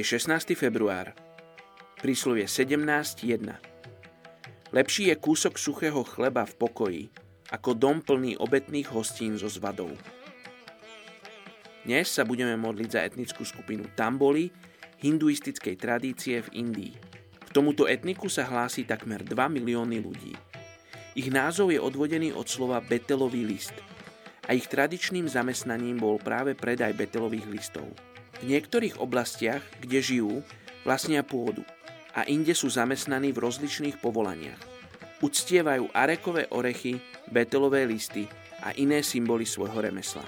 Je 16. február. Príslovie 17.1. Lepší je kúsok suchého chleba v pokoji, ako dom plný obetných hostín so zvadou. Dnes sa budeme modliť za etnickú skupinu Tamboli, hinduistickej tradície v Indii. K tomuto etniku sa hlási takmer 2 milióny ľudí. Ich názov je odvodený od slova betelový list a ich tradičným zamestnaním bol práve predaj betelových listov. V niektorých oblastiach, kde žijú, vlastnia pôdu a inde sú zamestnaní v rozličných povolaniach. Uctievajú arekové orechy, betelové listy a iné symboly svojho remesla.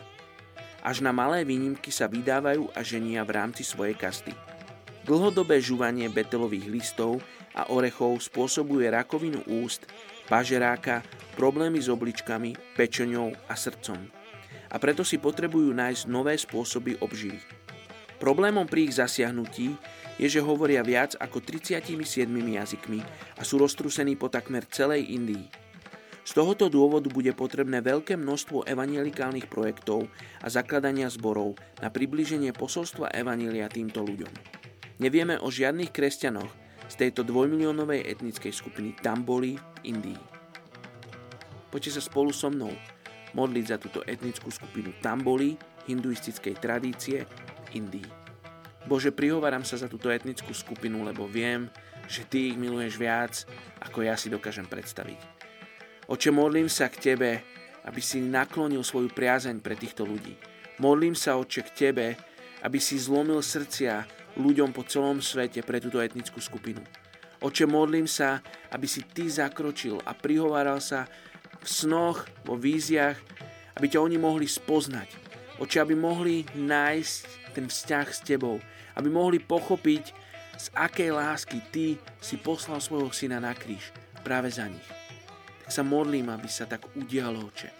Až na malé výnimky sa vydávajú a ženia v rámci svojej kasty. Dlhodobé žúvanie betelových listov a orechov spôsobuje rakovinu úst, pažeráka, problémy s obličkami, pečeňou a srdcom. A preto si potrebujú nájsť nové spôsoby obživy. Problémom pri ich zasiahnutí je, že hovoria viac ako 37 jazykmi a sú roztrúsení po takmer celej Indii. Z tohoto dôvodu bude potrebné veľké množstvo evangelikálnych projektov a zakladania zborov na priblíženie posolstva evanília týmto ľuďom. Nevieme o žiadnych kresťanoch z tejto dvojmiliónovej etnickej skupiny Tamboli v Indii. Poďte sa spolu so mnou modliť za túto etnickú skupinu Tamboli hinduistickej tradície Indii. Bože, prihováram sa za túto etnickú skupinu, lebo viem, že Ty ich miluješ viac, ako ja si dokážem predstaviť. Oče, modlím sa k Tebe, aby si naklonil svoju priazeň pre týchto ľudí. Modlím sa, Oče, k Tebe, aby si zlomil srdcia ľuďom po celom svete pre túto etnickú skupinu. Oče, modlím sa, aby si Ty zakročil a prihováral sa v snoch, vo víziach, aby ťa oni mohli spoznať. Oče, aby mohli nájsť ten vzťah s tebou, aby mohli pochopiť, z akej lásky ty si poslal svojho syna na kríž práve za nich. Tak sa modlím, aby sa tak udialo, oče.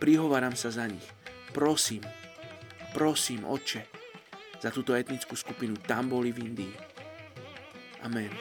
Prihováram sa za nich. Prosím, prosím, oče, za túto etnickú skupinu tam boli v Indii. Amen.